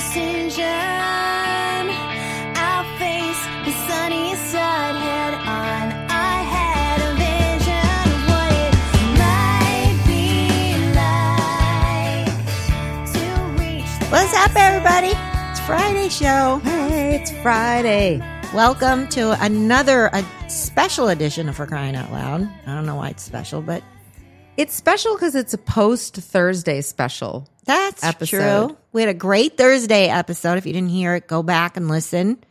decision. I'll face the sunny side head on. I had a vision of what it might be like to reach the What's up, everybody? It's Friday show. Hey, it's Friday. Welcome to another a special edition of For Crying Out Loud. I don't know why it's special, but It's special because it's a post Thursday special. That's Episode. true. We had a great Thursday episode. If you didn't hear it, go back and listen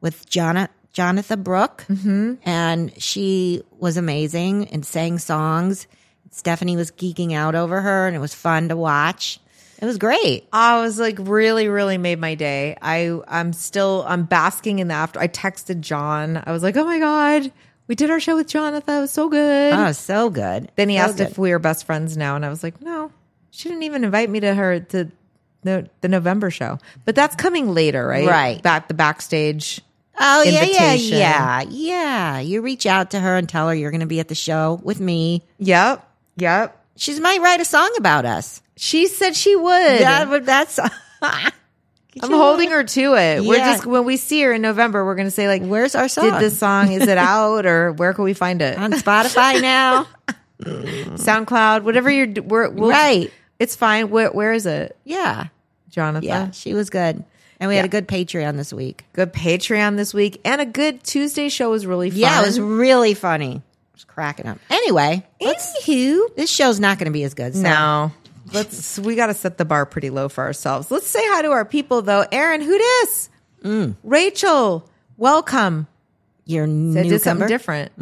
with Jonna, Jonatha Brooke. Mm-hmm. And she was amazing and sang songs. Stephanie was geeking out over her, and it was fun to watch. It was great. I was like really, really made my day. I I'm still I'm basking in the after. I texted John. I was like, oh my god, we did our show with Jonatha. It was so good. Oh, so good. then he So asked good. if we were best friends now, and I was like, no, she didn't even invite me to her to the the November show. But that's coming later, right? Right. Back the backstage. Oh yeah, yeah, invitation. yeah, yeah. You reach out to her and tell her you're going to be at the show with me. Yep. Yep. She might write a song about us. She said she would. That would that's. I'm holding her to it. We're just when we see her in November, we're going to say like, Where's our song? did this song? Is it out or where can we find it? on Spotify now? SoundCloud, whatever you're. We're, we'll, Right. It's fine. Where Where is it, Yeah, Jonatha? yeah. She was good, and we had a good Patreon this week. Good Patreon this week and a good Tuesday show was really fun. Yeah, it was really funny. I was cracking up. Anyway, let's, Anywho, this show's not going to be as good. So. no. Let's. We got to set the bar pretty low for ourselves. Let's say hi to our people though. Aaron, who dis? Mm. Rachel, welcome. You're I did something different.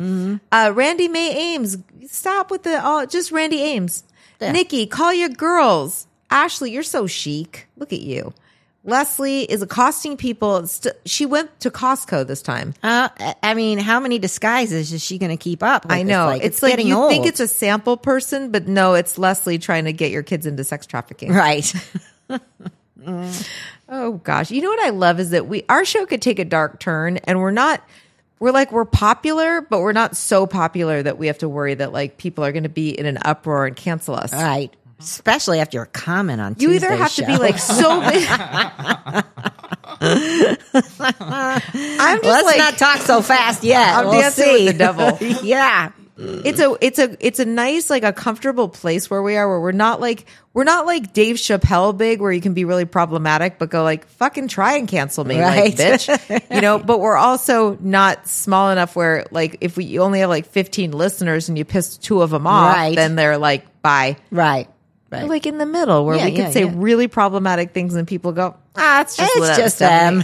Uh, Randy May Ames, stop with the all. Just Randy Ames. Yeah. Nikki, call your girls. Ashley, you're so chic. Look at you. Leslie is accosting people. St- she went to Costco this time. Uh, I mean, how many disguises is she going to keep up? with I know. Like, it's, like getting you old. think it's a sample person, but no, it's Leslie trying to get your kids into sex trafficking. right. Oh gosh. You know what I love is that we our show could take a dark turn and we're not we're like we're popular, but we're not so popular that we have to worry that like people are going to be in an uproar and cancel us. Right. Especially after a comment on You either Tuesday's have to be like so big. I'm just Let's like not talk so fast yet. I'm we'll dancing see. with the devil. yeah. It's a it's a it's a nice like a comfortable place where we are where we're not like we're not like Dave Chappelle big where you can be really problematic but go like fucking try and cancel me Right. like bitch you know but we're also not small enough where like if we you only have like 15 listeners and you piss two of them off Right. then they're like bye Right. Right. Like in the middle where Yeah, we can yeah, say yeah. really problematic things and people go ah it's just, it's just them.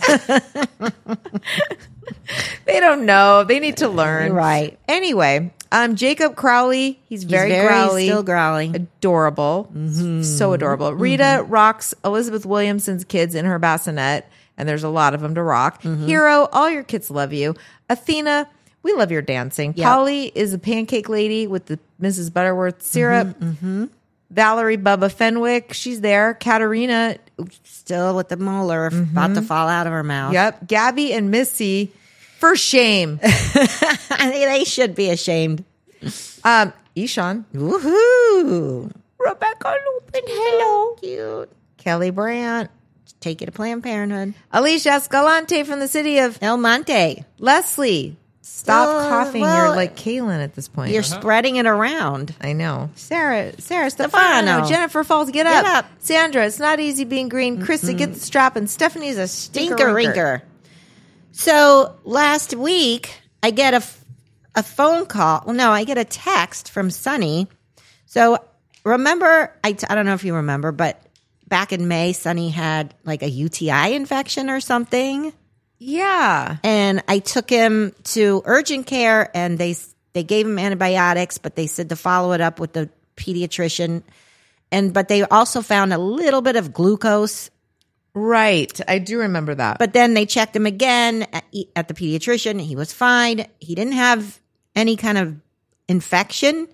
they don't know they need to learn Right. anyway um Jacob Crowley he's very, very growly still growly. adorable, Mm-hmm. so adorable. Rita rocks Elizabeth Williamson's kids in her bassinet, and there's a lot of them to rock. Mm-hmm. Hero, all your kids love you. Athena, we love your dancing. Yeah. Polly is a pancake lady with the Mrs. Butterworth syrup. Mm-hmm, Valerie Bubba Fenwick, she's there. Katarina, Still with the molar about to fall out of her mouth. yep. Gabby and Missy, for shame. they should be ashamed. um, Ishan, Woohoo. Rebecca Lupin, hello. Cute. Kelly Brandt, Take you to Planned Parenthood. Alicia Escalante from the city of El Monte. Leslie, stop Uh, coughing. well, You're like Kaylin at this point. You're spreading it around. I know. Sarah, Sarah Stefano, Stefano. Jennifer Falls, get, Get up. up. Sandra, it's not easy being green. Krista, get the strap. And Stephanie's a stinker. Stinker rinker. So last week, I get a, a phone call. Well, no, I get a text from Sunny. So remember, I, t- I don't know if you remember, but back in May, Sunny had like a UTI infection or something. Yeah. and I took him to urgent care and they they gave him antibiotics but they said to follow it up with the pediatrician and but they also found a little bit of glucose Right. I do remember that. but then they checked him again at, at the pediatrician. He was fine. He didn't have any kind of infection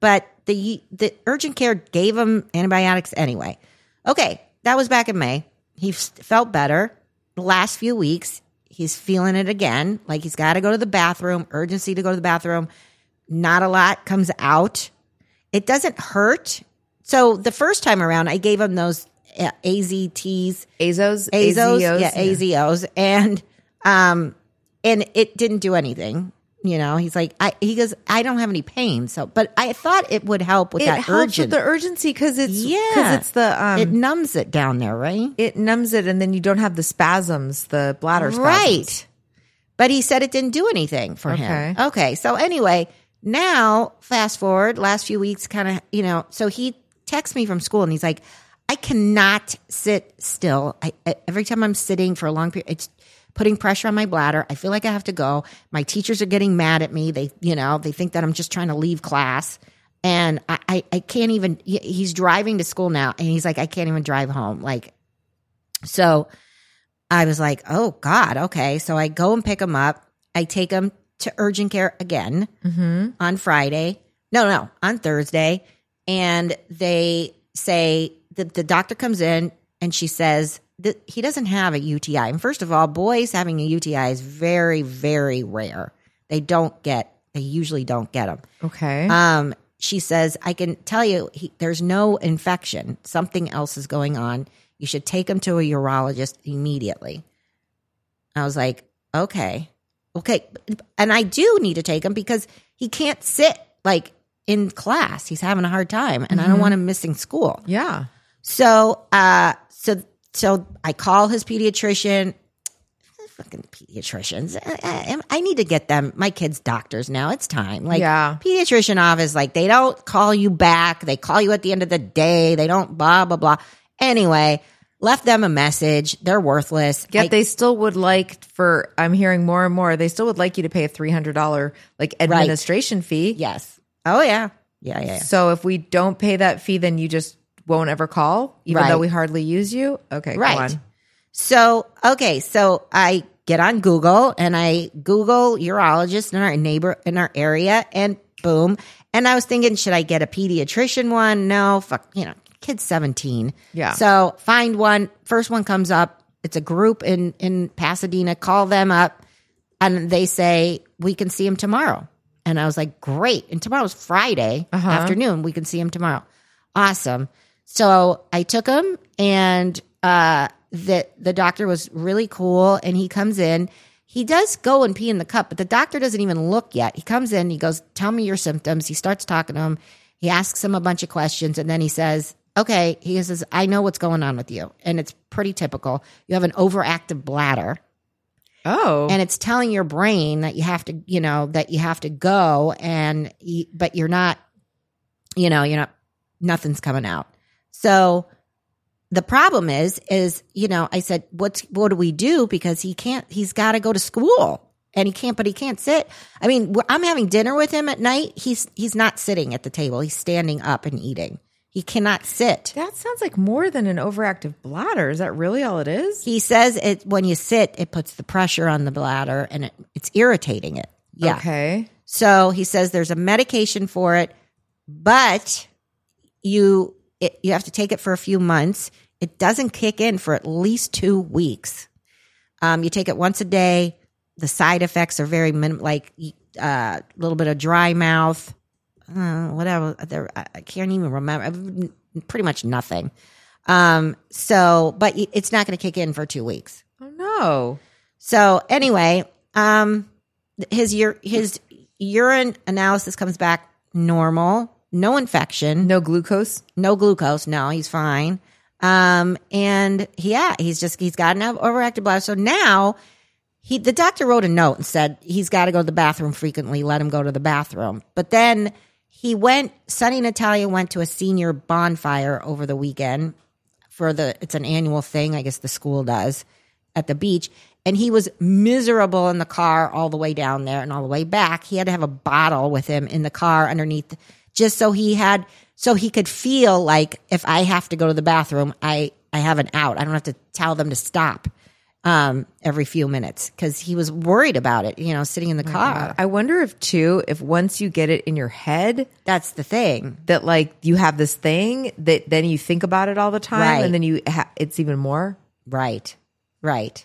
but the the urgent care gave him antibiotics anyway. Okay that was back in May. He felt better. The last few weeks he's feeling it again. Like he's got to go to the bathroom urgency to go to the bathroom. Not a lot comes out. It doesn't hurt. So the first time around i gave him those AZTs, Azos, Azos, AZOs, yeah, AZOs, and um, and it didn't do anything. You know, he's like, I he goes, I don't have any pain, so but I thought it would help with It that helps urgent. with the urgency because it's yeah, because it's the um it numbs it down there, right? It numbs it and then you don't have the spasms, the bladder spasms. Right. But he said it didn't do anything for him. Okay. Okay. So anyway, now fast forward last few weeks, kind of, you know, so he texts me from school and he's like, I cannot sit still. I, every time I'm sitting for a long period, it's putting pressure on my bladder. I feel like I have to go. My teachers are getting mad at me. They, you know, they think that I'm just trying to leave class. And I, I, I can't even, he's driving to school now and he's like, I can't even drive home. Like, so I was like, oh God, okay. So I go and pick him up. I take him to urgent care again mm-hmm. on Friday. No, no, on Thursday. And they say the, the doctor comes in and she says that he doesn't have a UTI. And first of all, boys having a UTI is very, very rare. They don't get, they usually don't get them. Okay. Um, she says, I can tell you he, there's no infection. Something else is going on. You should take him to a urologist immediately. I was like, okay, okay. And I do need to take him because he can't sit like in class. He's having a hard time and I don't want him missing school. yeah. So, uh, so, so I call his pediatrician. Fucking pediatricians. I, I, I need to get them, my kids' doctors now. It's time. Like, Yeah. pediatrician office, like, they don't call you back. They call you at the end of the day. They don't blah, blah, blah. Anyway, left them a message. They're worthless. Yet I- they still would like for I'm hearing more and more, they still would like you to pay a three hundred dollar like administration fee. yes. Oh, yeah. Yeah, yeah, yeah. So if we don't pay that fee, then you just won't ever call, even Right. though we hardly use you. Okay, Right. go on. So, okay, so I get on Google and I Google urologist in our neighbor in our area and boom. And I was thinking, should I get a pediatrician one? No, fuck, you know, kid's 17. Yeah. So find one. First one comes up. It's a group in, in Pasadena. Call them up and they say, we can see him tomorrow. And I was like, great. And tomorrow's Friday uh-huh. afternoon. We can see him tomorrow. Awesome. So I took him and uh the the doctor was really cool and he comes in. He does go and pee in the cup, but the doctor doesn't even look yet. He comes in, he goes, Tell me your symptoms. He starts talking to him. He asks him a bunch of questions and then he says, Okay, he says, I know what's going on with you. And it's pretty typical. You have an overactive bladder Oh. and it's telling your brain that you have to you know that you have to go and but you're not you know you're not nothing's coming out so the problem is is you know i said what's what do we do? Because he can't he's got to go to school and he can't but he can't sit. I mean i'm having dinner with him at night. He's he's not sitting at the table. He's standing up and eating. He cannot sit. That sounds like more than an overactive bladder. Is that really all it is? he says it when you sit it puts the pressure on the bladder and it, it's irritating it. Yeah. Okay. So he says there's a medication for it, but you it, you have to take it for a few months. It doesn't kick in for at least two weeks. Um, you take it once a day. The side effects are very minimal, like a uh, little bit of dry mouth, uh, whatever. There, I can't even remember. Pretty much nothing. Um, so, but it's not going to kick in for two weeks. Oh no. So anyway, um, his ur- his urine analysis comes back normal, no infection, No glucose. no glucose. No, he's fine. Um, and yeah, he's just he's got an overactive bladder. So now he the doctor wrote a note and said he's got to go to the bathroom frequently. Let him go to the bathroom. But then he went. Sonny Natalia went to a senior bonfire over the weekend for the. It's an annual thing. I guess the school does at the beach. And he was miserable in the car all the way down there and all the way back. He had to have a bottle with him in the car underneath, just so he had, so he could feel like if I have to go to the bathroom, I, I have an out. I don't have to tell them to stop um, every few minutes because he was worried about it, you know, sitting in the car. I wonder if too, if once you get it in your head That's the thing. that like you have this thing that then you think about it all the time, Right. and then you ha- it's even more. Right. Right.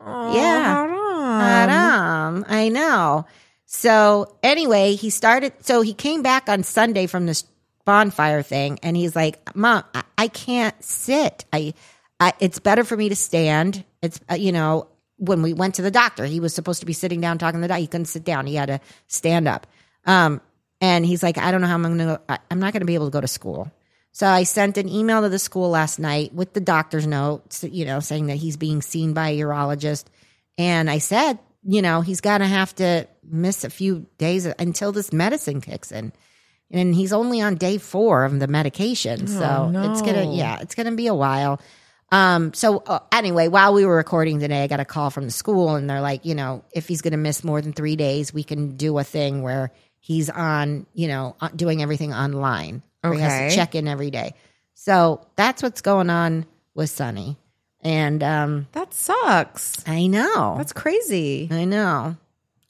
yeah. Haram. I know. So anyway, he started. So he came back on Sunday from this bonfire thing, and he's like, "Mom, I, I can't sit. I, I, it's better for me to stand. It's uh, you know." When we went to the doctor, he was supposed to be sitting down talking to the doctor. He couldn't sit down. He had to stand up. Um, and he's like, I don't know how I'm going to. I- I'm not going to be able to go to school. So I sent an email to the school last night with the doctor's note, you know, saying that he's being seen by a urologist. And I said, you know, he's going to have to miss a few days until this medicine kicks in. And he's only on day four of the medication. So it's going to, yeah, it's going to be a while. Um, so uh, anyway, while we were recording today, I got a call from the school and they're like, you know, if he's going to miss more than three days, we can do a thing where he's on, you know, uh, doing everything online. where He has to check in every day. So that's what's going on with Sonny. And um, That sucks. I know. That's crazy. I know.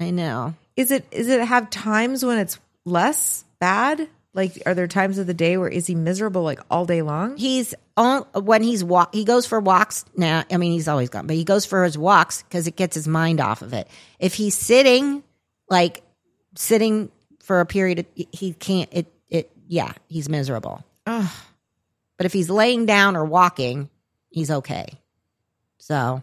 I know. Is it is it have times when it's less bad? Like are there times of the day where is he miserable like all day long? He's on when he's walk. He goes for walks now. I mean, he's always gone, but he goes for his walks because it gets his mind off of it. If he's sitting, like sitting for a period, of, he can't. It it yeah, he's miserable. Ugh. But if he's laying down or walking, he's okay. So,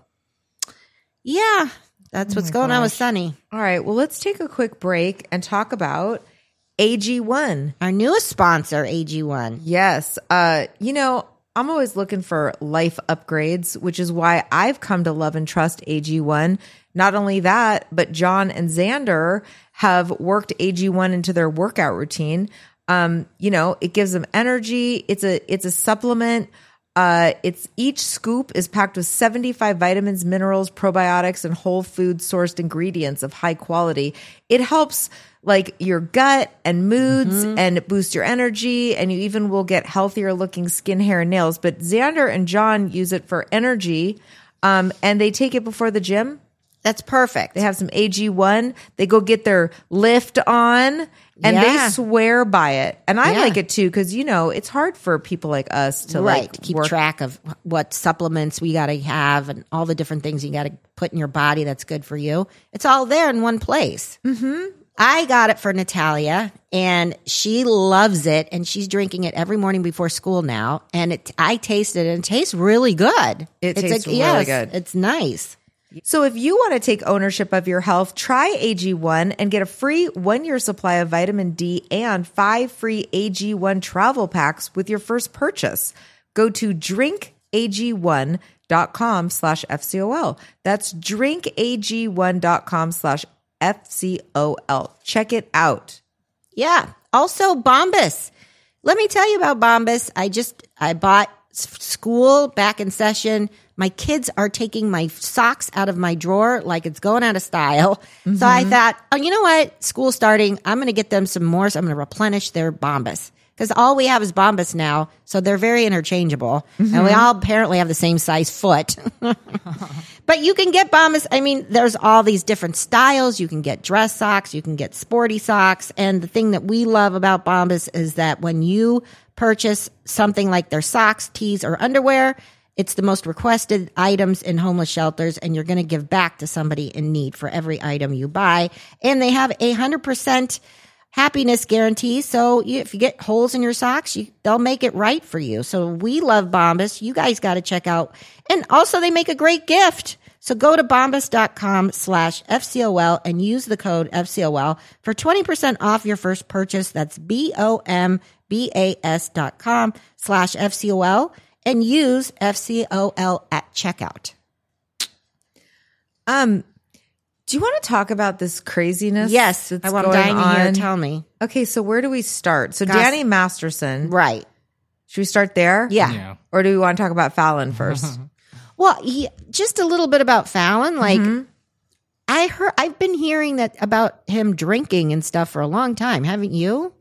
yeah, that's what's going on with Sunny. All right, well let's take a quick break and talk about AG1. Our newest sponsor, AG1. Yes. Uh, you know, I'm always looking for life upgrades, which is why I've come to love and trust AG1. Not only that, but John and Xander have worked AG1 into their workout routine. Um, you know, it gives them energy. It's a it's a supplement. Uh, it's each scoop is packed with 75 vitamins, minerals, probiotics, and whole food sourced ingredients of high quality. It helps like your gut and moods and it boosts your energy and you even will get healthier looking skin, hair, and nails. But Xander and John use it for energy. Um, and they take it before the gym. That's perfect. They have some AG1. They go get their lift on and Yeah. they swear by it. And I Yeah. like it too because, you know, it's hard for people like us to right like to keep work track of what supplements we got to have and all the different things you got to put in your body that's good for you it's all there in one place mm-hmm. i got it for natalia and she loves it and she's drinking it every morning before school now and it i tasted it and it tastes really good It it's tastes really yes, good. it's nice So if you want to take ownership of your health, try AG1 and get a free one year supply of vitamin D and five free AG1 travel packs with your first purchase. Go to drinkag1.com slash FCOL. That's drinkag1.com slash FCOL. Check it out. Yeah. Also, Bombas. Let me tell you about Bombas. I just I bought school back in session. My kids are taking my socks out of my drawer like it's going out of style. So I mm-hmm. thought, oh, you know what? School starting. I'm going to get them some more. So I'm going to replenish their Bombas because all we have is Bombas now. So they're very interchangeable, and we mm-hmm. all apparently have the same size foot. But you can get Bombas. I mean, there's all these different styles. You can get dress socks, you can get sporty socks. And the thing that we love about Bombas is that when you purchase something like their socks, tees, or underwear, it's the most requested items in homeless shelters, and you're going to give back to somebody in need for every item you buy. And they have a 100% happiness guarantee. So if you get holes in your socks, you, they'll make it right for you. So we love Bombas. You guys got to check out. And also they make a great gift. So go to bombas.com slash FCOL and use the code FCOL for 20% off your first purchase. That's B-O-M-B-A-S dot com slash FCOL and use FCOL at checkout. Um, do you want to talk about this craziness? Yes, that's I'm going dying to hear. on? Tell me. Okay, so where do we start? So Goss- Danny Masterson. Right. Should we start there? Yeah. Yeah. Or do we want to talk about Fallon first? Well, he, just a little bit about Fallon. Like, Mm-hmm. I heard, I've been hearing that about him drinking and stuff for a long time. Haven't you?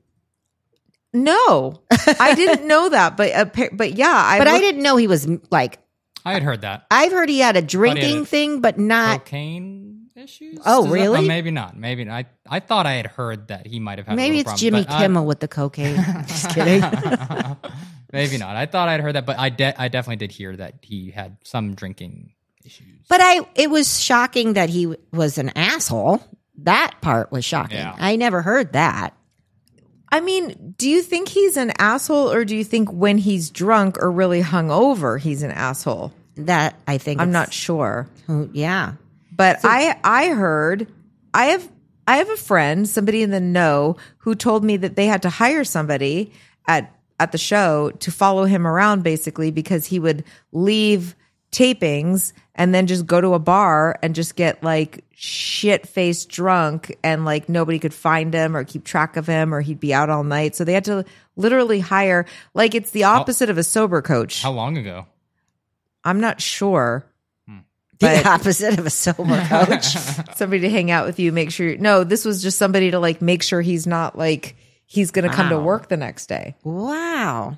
no, I didn't know that, but uh, appa- but yeah, I But I didn't know he was like. I had heard that. I've heard he had a drinking a- thing, but not. Cocaine issues? Oh, Does that- oh, really? oh, maybe not. Maybe not. I, I thought I had heard that he might have had Maybe little it's problem, Jimmy but I- Kimmel with the cocaine. Just kidding. maybe not. I thought I'd heard that, but I, de- I definitely did hear that he had some drinking issues. But I, it was shocking that he was an asshole. That part was shocking. Yeah. I never heard that. I mean, do you think he's an asshole or do you think when he's drunk or really hungover, he's an asshole? That I think I'm not sure. Yeah. But I I heard I have I have a friend, somebody in the know, who told me that they had to hire somebody at at the show to follow him around basically because he would leave tapings and then just go to a bar and just get like shit faced drunk and like nobody could find him or keep track of him or he'd be out all night. So they had to literally hire like it's the opposite of a sober coach. How long ago? I'm not sure. Hmm. The opposite of a sober coach. somebody to hang out with you, make sure no, this was just somebody to like make sure he's not like he's gonna come to work the next day. wow.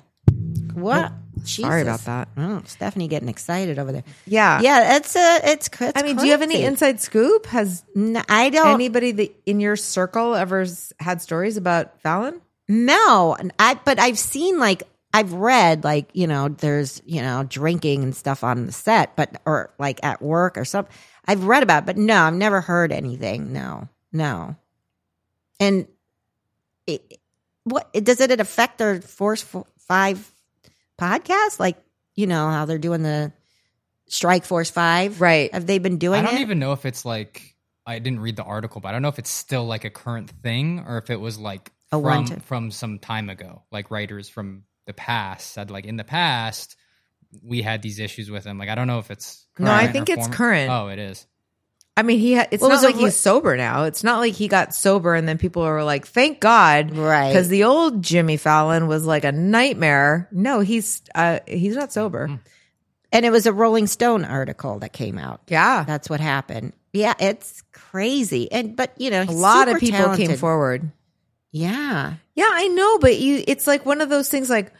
What? Sorry about that. Oh, Stephanie getting excited over there. Yeah. Yeah, it's a it's. it's I mean, do you have any inside scoop? Has No, I don't. anybody that in your circle ever had stories about Fallon? No, I but I've seen like I've read like you know there's you know drinking and stuff on the set, but or like at work or something. I've read about, it, but no, I've never heard anything. No, no. And it, what does it affect their Force Five podcast? Like you know how they're doing the Strike Force Five, Right. Have they been doing I don't it? even know if it's like I didn't read the article, but I don't know if it's still like a current thing or if it was like A from one-time- from some time ago. Like writers from the past said, like in the past we had these issues with him. Like I don't know if it's No, I think or it's former- current. Oh, it is. I mean, he ha- it's Well, not it like what- he's sober now. It's not like he got sober and then people were like, "Thank God," Right. Because the old Jimmy Fallon was like a nightmare. No, he's uh he's not sober. and it was a Rolling Stone article that came out. Yeah, That's what happened. Yeah, it's crazy. And but you know, a lot of people came forward. Yeah. Yeah, I know, but you it's like one of those things like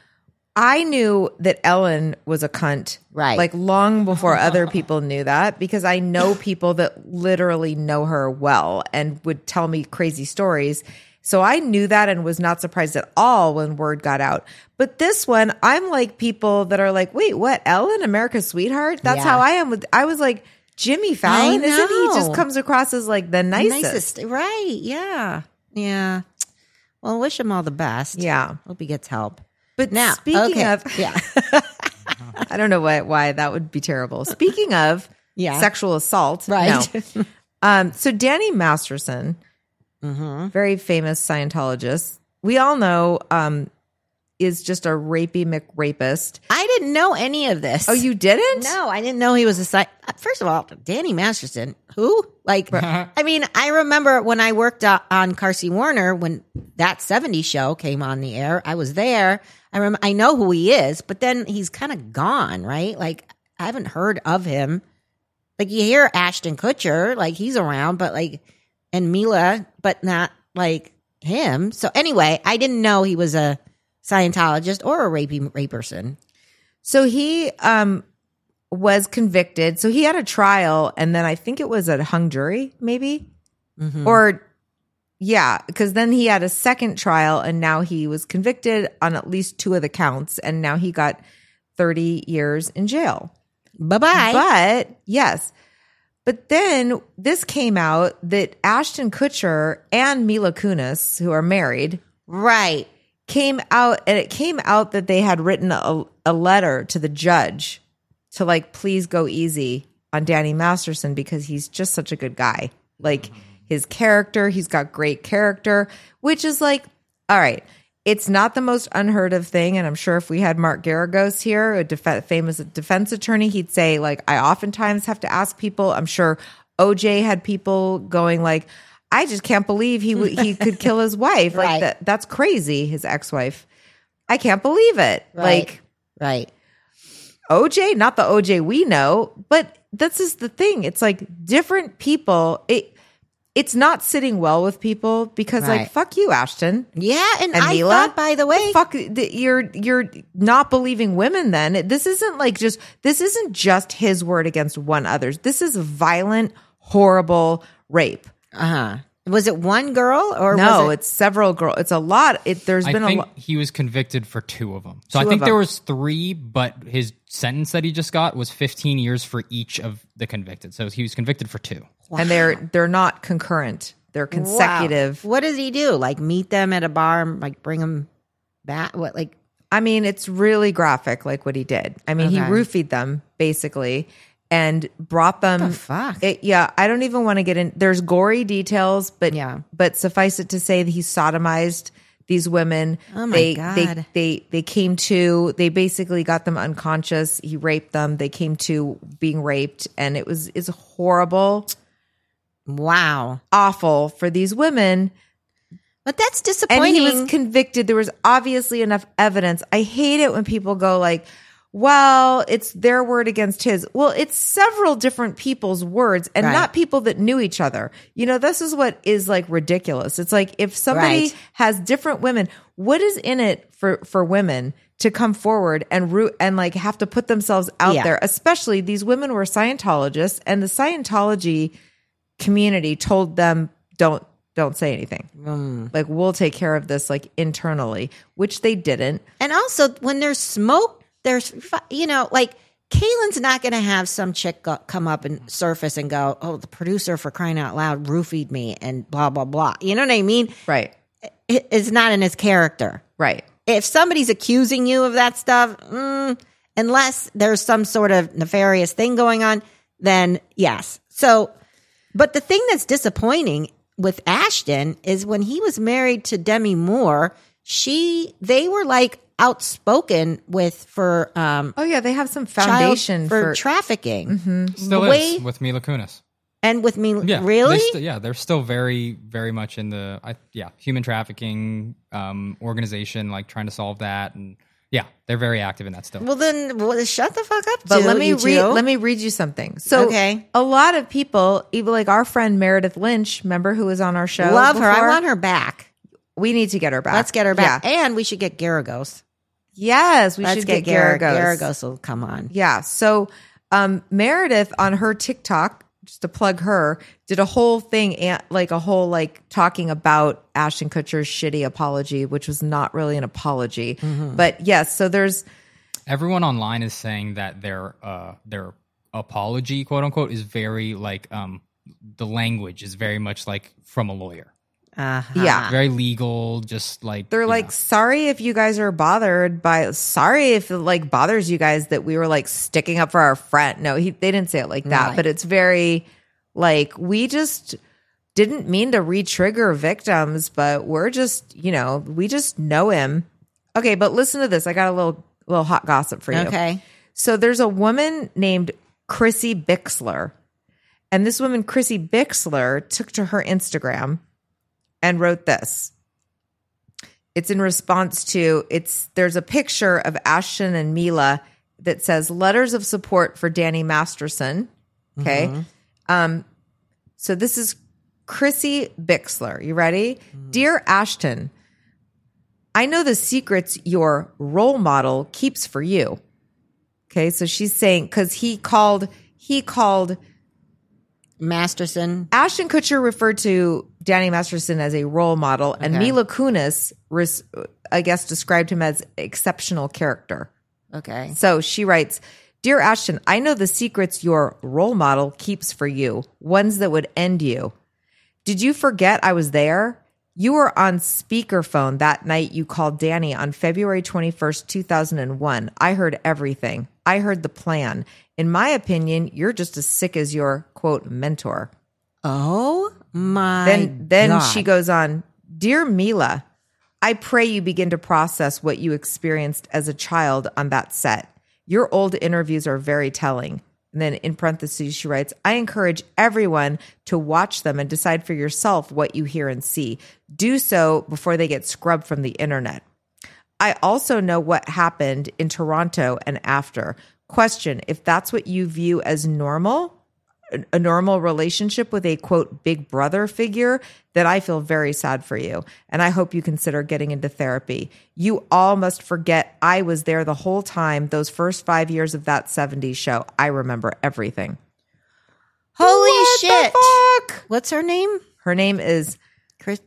I knew that Ellen was a cunt. Right. Like long before other people knew that because I know people that literally know her well and would tell me crazy stories. So I knew that and was not surprised at all when word got out. But this one, I'm like people that are like, wait, what? Ellen, America's sweetheart? That's Yeah. how I am with I was like, Jimmy Fallon, isn't he just comes across as like the nicest. Nicest. Right. Yeah. Yeah. Well, wish him all the best. Yeah. Hope he gets help. But Now, speaking okay. of yeah. I don't know why why that would be terrible. Speaking of Yeah. sexual assault, Right. no. Um, so Danny Masterson, Mm-hmm. very famous Scientologist, we all know, um, is just a rapey McRapist. I didn't know any of this. Oh, you didn't? No, I didn't know he was a sci- First of all, Danny Masterson, who? Like, I mean, I remember when I worked uh, on Carsey Werner when that 70s show came on the air. I was there. I rem- I know who he is, but then he's kind of gone, right? Like, I haven't heard of him. Like, you hear Ashton Kutcher, like he's around, but like, and Mila, but not like him. So anyway, I didn't know he was a Scientologist or a rapey rape person. So he um was convicted. So he had a trial, and then I think it was a hung jury, maybe, Mm-hmm. or yeah, because then he had a second trial, and now he was convicted on at least two of the counts, and now he got thirty years in jail. Bye bye. But yes. But then this came out that Ashton Kutcher and Mila Kunis, who are married, Right. Came out and it came out that they had written a, a letter to the judge to like please go easy on Danny Masterson because he's just such a good guy. Like his character, he's got great character, which is like all right. It's not the most unheard of thing, and I'm sure if we had Mark Geragos here, a def- famous defense attorney, he'd say like I oftentimes have to ask people. I'm sure OJ had people going like, I just can't believe he w- he could kill his wife. Like Right. that that's crazy. His ex wife. I can't believe it. Right. Like Right. OJ, not the OJ we know, but this is the thing. It's like different people. It it's not sitting well with people because like fuck you, Ashton. Yeah, and, And I Mila? thought, by the way, fuck you're you're not believing women then this isn't like just this isn't just his word against one other's this is violent horrible rape uh huh. Was it one girl or no Was it, it's several girls. it's a lot it there's I been a think he was convicted for two of them. So Two I think there them. was three, but his sentence that he just got was 15 years for each of the convicted. So he was convicted for two. and they're they're not concurrent They're consecutive. Wow. What does he do? Like meet them at a bar, and, like bring them back? What like? I mean, it's really graphic, like what he did. I mean, he roofied them basically and brought them. the fuck? It, yeah, I don't even want to get in. There's gory details, but Yeah. but suffice it to say that he sodomized these women. Oh my they, God. They they they came to. They basically got them unconscious. He raped them. They came to being raped, and it was is horrible, Wow. awful for these women. But that's disappointing. and disappointing. he was convicted. There was obviously enough evidence. I hate it when people go like, "Well, it's their word against his." Well, it's several different people's words, and Right. not people that knew each other. You know, this is what is like ridiculous. It's like if somebody Right. has different women, what is in it for for women? To come forward and root and like have to put themselves out Yeah. there, especially these women were Scientologists, and the Scientology community told them don't don't say anything Mm. like we'll take care of this like internally which they didn't And also, when there's smoke, there's, you know, like Kaylin's not going to have some chick go, come up and surface and go, oh, the producer for crying out loud roofied me and blah, blah, blah. You know what I mean? right It- It's not in his character. right If somebody's accusing you of that stuff, mm, unless there's some sort of nefarious thing going on, then yes. So, but the thing that's disappointing with Ashton is when he was married to Demi Moore, she, they were like outspoken with for, um, oh yeah they have some foundation for, for, Mm-hmm. trafficking. Still The way- is with Mila Kunis. And with me, Yeah, really? They st- yeah, they're still very, very much in the I, yeah human trafficking um, organization, like trying to solve that, and yeah, they're very active in that still. well, then well, shut the fuck up. but too, let me read let me read you something so Okay. a lot of people even like our friend meredith lynch remember who was on our show love her. I want her back. We need to get her back Let's get her back. Yeah. And we should get Geragos. yes we Let's should get, get, Geragos. Geragos. Geragos will come on. Yeah. So um, Meredith on her TikTok, just to plug her, did a whole thing, and like a whole like talking about Ashton Kutcher's shitty apology, which was not really an apology. Mm-hmm. But yes, so there's Everyone online is saying that their uh, their apology, quote unquote, is very like um, the language is very much like from a lawyer, Uh-huh. yeah. very legal, just like They're like, know. sorry if you guys are bothered by, sorry if it like bothers you guys that we were like sticking up for our friend. No, he, they didn't say it like that, Right. but it's very like, we just didn't mean to re-trigger victims, but we're just, you know, we just know him. Okay. But listen to this. I got a little, little hot gossip for you. Okay. So there's a woman named Chrissie Bixler. And this woman, Chrissie Bixler, took to her Instagram and wrote this. It's in response to it's there's a picture of Ashton and Mila that says letters of support for Danny Masterson. Okay. Um, so this is Chrissie Bixler. You ready? Dear Ashton, I know the secrets your role model keeps for you. Okay, so she's saying because he called he called Masterson. Ashton Kutcher referred to Danny Masterson as a role model, and Okay. Mila Kunis, res- I guess, described him as exceptional character. Okay. So she writes, Dear Ashton, I know the secrets your role model keeps for you, ones that would end you. Did you forget I was there? You were on speakerphone that night you called Danny on February 21st, 2001. I heard everything. I heard the plan. In my opinion, you're just as sick as your quote mentor. Oh my. Then then God. she goes on, "Dear Mila, I pray you begin to process what you experienced as a child on that set. Your old interviews are very telling." And then in parentheses she writes, "I encourage everyone to watch them and decide for yourself what you hear and see. Do so before they get scrubbed from the internet." I also know what happened in Toronto and after. Question If that's what you view as normal, a- a normal relationship with a quote big brother figure, that I feel very sad for you. And I hope you consider getting into therapy. You all must forget I was there the whole time, those first five years of that 70s show. I remember everything. Holy What the shit. fuck? What's her name? Her name is Chris.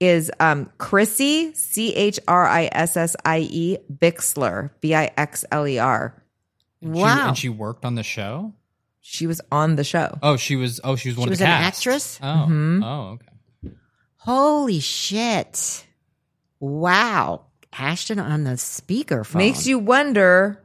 is um Chrissie C H R I S S I E Bixler B I X L E R. And she- Wow. and she worked on the show. She was on the show. Oh, she was. Oh, she was one She of was the an cast. actress? Oh, Mhm. oh, okay. Holy shit. Wow. Ashton on the speakerphone. Makes you wonder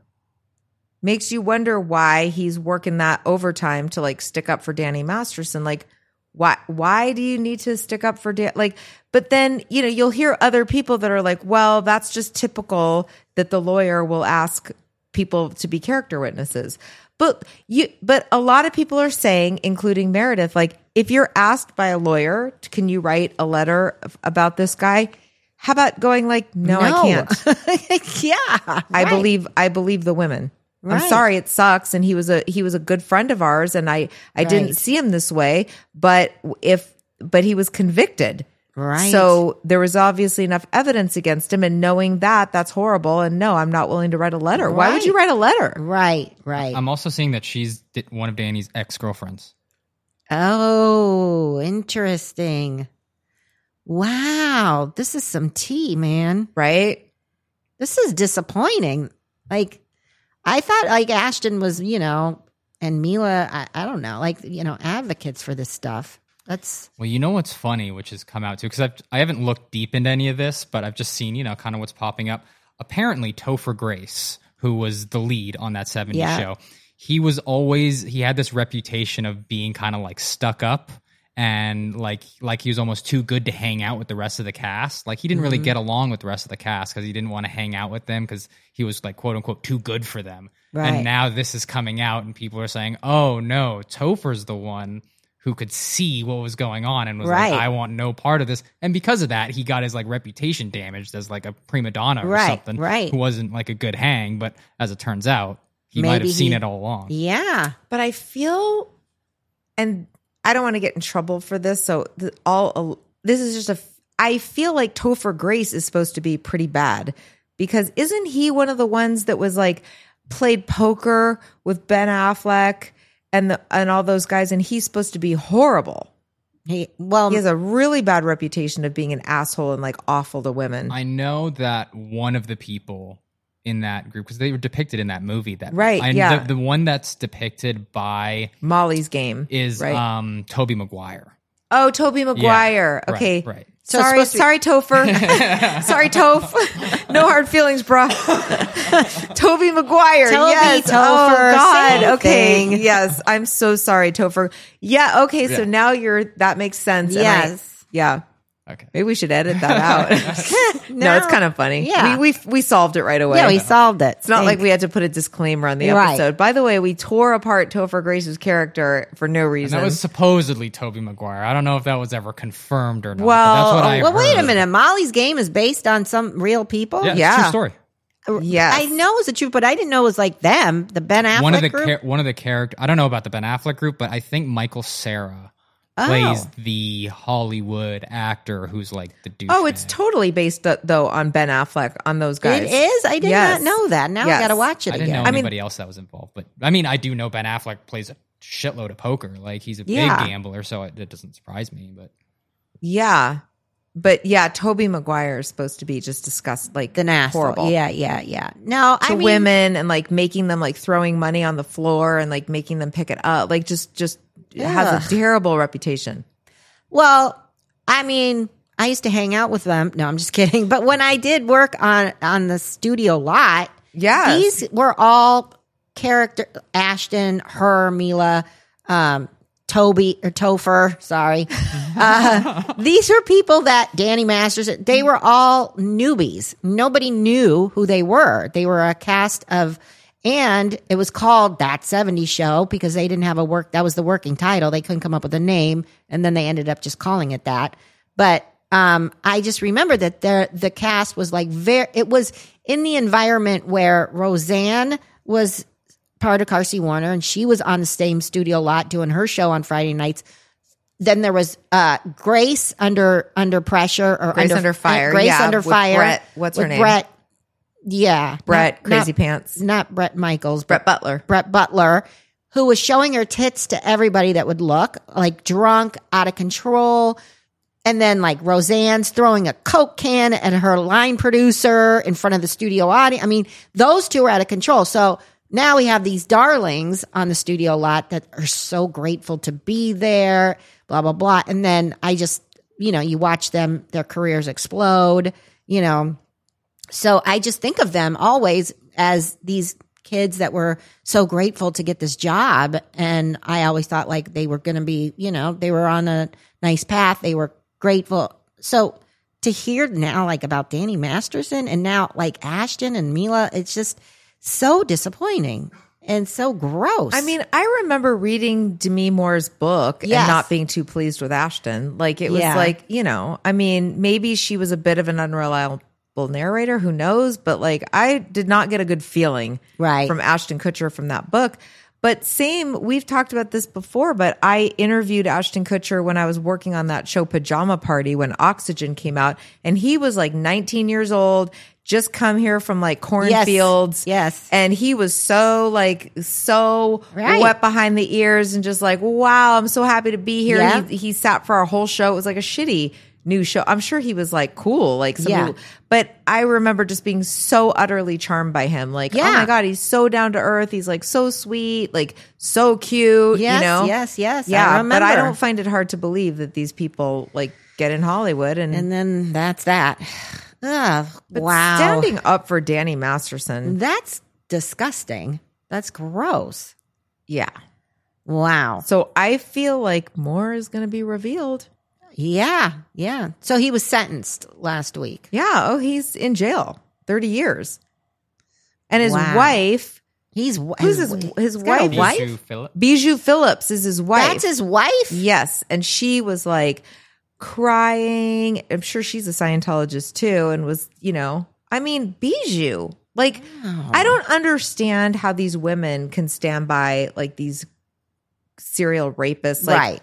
makes you wonder why he's working that overtime to like stick up for Danny Masterson. Like why why do you need to stick up for Dan like but then, you know, you'll hear other people that are like, well, that's just typical that the lawyer will ask people to be character witnesses. But you but a lot of people are saying, including Meredith, like if you're asked by a lawyer, can you write a letter about this guy? How about going like, no, I can't. yeah. I believe I believe the women. I'm sorry it sucks and he was a he was a good friend of ours and I I didn't see him this way but if but he was convicted. Right. So there was obviously enough evidence against him and knowing that that's horrible and no I'm not willing to write a letter. Why would you write a letter? Right, right. I'm also seeing that she's one of Danny's ex girlfriends. oh, interesting. Wow. This is some tea, man. Right? This is disappointing. Like, I thought like Ashton was, you know, and Mila, I, I don't know, like, you know, advocates for this stuff. That's Well, you know what's funny, which has come out too, because I've I haven't looked deep into any of this, but I've just seen you know kind of what's popping up. Apparently, Topher Grace, who was the lead on that '70s Yeah. show, he was always he had this reputation of being kind of like stuck up and like like he was almost too good to hang out with the rest of the cast. Like he didn't Mm-hmm. really get along with the rest of the cast because he didn't want to hang out with them because he was like quote unquote too good for them. Right. And now this is coming out and people are saying, "Oh no, Topher's the one." Who could see what was going on and was Right. like, I want no part of this. And because of that, he got his like reputation damaged as like a prima donna or Right, something. right. Who wasn't like a good hang, but as it turns out, he might Maybe have seen he- it all along. yeah. But I feel, and I don't want to get in trouble for this. So the, all this is just a. I feel like Topher Grace is supposed to be pretty bad because isn't he one of the ones that was like played poker with Ben Affleck and the and all those guys, and he's supposed to be horrible. He well He has a really bad reputation of being an asshole and like awful to women. I know that one of the people in that group, because they were depicted in that movie, that Right, I, yeah. The, the one that's depicted by Molly's game is right. um Tobey Maguire. oh, Tobey Maguire. Right, okay, right. So sorry, to- sorry, Topher. sorry, Toph. no hard feelings, bro. Tobey Maguire. Tobey, yes. Oh, Topher, oh God. same okay. thing. Yes. I'm so sorry, Topher. Yeah. Okay. So now you're. That makes sense. and I- Yes. yeah. Okay. Maybe we should edit that out. no, it's kind of funny. Yeah. We we we solved it right away. Yeah, we solved it. It's not like we had to put a disclaimer on the Right. episode. By the way, we tore apart Topher Grace's character for no And reason. that was supposedly Tobey Maguire. I don't know if that was ever confirmed or not. Well, but that's what I Well, wait a minute. Molly's game is based on some real people. Yeah, Yeah. It's a true story. Yeah, I know it's the truth, but I didn't know it was like them, the Ben Affleck one of the group. char- one of the character I don't know about the Ben Affleck group, but I think Michael Cera Oh. plays the Hollywood actor who's like the dude. Oh, it's totally based uh, though on Ben Affleck on those guys. it is. I did Yes. not know that. Now Yes. I got to watch it I didn't again. know I mean- anybody else that was involved, but I mean, I do know Ben Affleck plays a shitload of poker. Like he's a Yeah. big gambler, so it, it doesn't surprise me. But Yeah. But yeah, Tobey Maguire is supposed to be just disgust like the nasty. horrible. Yeah, yeah, yeah. No, To I mean, women and like making them like throwing money on the floor and like making them pick it up. Like just just it has a terrible reputation. Well, I mean, I used to hang out with them. No, I'm just kidding. But when I did work on on the studio lot, yeah, these were all character Ashton, her, Mila, um, Tobey or Topher. Sorry, uh, these are people that Danny Masters. They were all newbies. Nobody knew who they were. They were a cast of. And it was called That 70s Show because they didn't have a work, that was the working title. They couldn't come up with a name. And then they ended up just calling it that. But um, I just remember that the, the cast was like very, it was in the environment where Roseanne was part of Carsey Werner and she was on the same studio lot doing her show on Friday nights. Then there was uh, Grace under under pressure or Grace Under Fire, Grace yeah, under fire. Brett- what's her name? Brett. Yeah, Brett Not- Crazy not- Pants. not Bret Michaels, Brett Butler. Brett Butler, who was showing her tits to everybody that would look like drunk, out of control. And then like Roseanne's throwing a Coke can at her line producer in front of the studio audience. I mean, those two are out of control. So now we have these darlings on the studio lot that are so grateful to be there, blah, blah, blah. And then I just you know, you watch them, their careers explode, you know. So I just think of them always as these kids that were so grateful to get this job. And I always thought like they were going to be, you know, they were on a nice path. They were grateful. So to hear now like about Danny Masterson and now like Ashton and Mila, it's just so disappointing and so gross. I mean, I remember reading Demi Moore's book Yes. and not being too pleased with Ashton. Like it was Yeah. like, you know, I mean, maybe she was a bit of an unreliable narrator, who knows, but like I did not get a good feeling Right. from Ashton Kutcher from that book. But same, we've talked about this before, but I interviewed Ashton Kutcher when I was working on that show Pajama Party when Oxygen came out and he was like 19 years old, just come here from like cornfields. Yes. And he was so like so Right. wet behind the ears and just like, wow, I'm so happy to be here. Yeah. He, he sat for our whole show. It was like a shitty new show. I'm sure he was like cool, like some Yeah. but I remember just being so utterly charmed by him. Like, oh my God, he's so down to earth. He's like so sweet, like so cute, Yes, you know? yes, yes, I Yeah. but I don't find it hard to believe that these people like get in Hollywood and, and then that's that. Ugh, wow. standing up for Danny Masterson. That's disgusting. That's gross. Yeah. Wow. So I feel like more is going to be revealed. Yeah. Yeah. So he was sentenced last week. Yeah. Oh, he's in jail 30 years. And his Wow. wife, He's who's his, his got wife? wife? Bijou Phillip. Bijou Phillips is his wife. That's his wife? Yes. And she was like crying. I'm sure she's a Scientologist too. And was, you know, I mean, Bijou. Like, I don't understand how these women can stand by like these serial rapists. Like, right.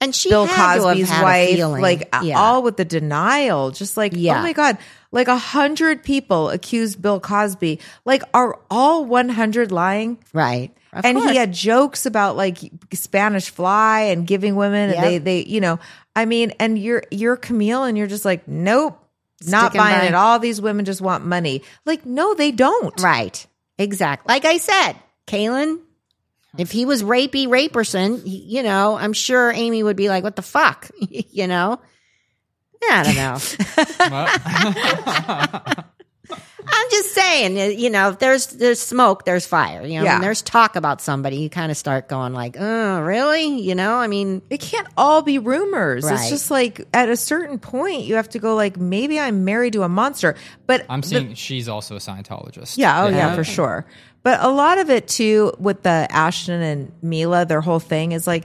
And she Bill had to have Cosby's wife, like Yeah. all with the denial, just like oh Yeah. oh my god, like a hundred people accused Bill Cosby. Like, are all one hundred lying? right. Of and course. he had jokes about like Spanish fly and giving women, Yep. and they they you know, I mean, and you're you're Camille, and you're just like nope. Not buying by- it. All these women just want money. Like, no, they don't. Right. Exactly. Like I said, Kalen, if he was rapey raperson, you know, I'm sure Amy would be like, what the fuck? you know? I don't know. I'm just saying, you know, if there's there's smoke, there's fire. You know, Yeah. when there's talk about somebody, you kind of start going like, oh, really? You know, I mean, it can't all be rumors. It's just like at a certain point you have to go like maybe I'm married to a monster. But I'm the- seeing she's also a Scientologist. yeah, oh yeah, for sure. But a lot of it too with the Ashton and Mila, their whole thing is like,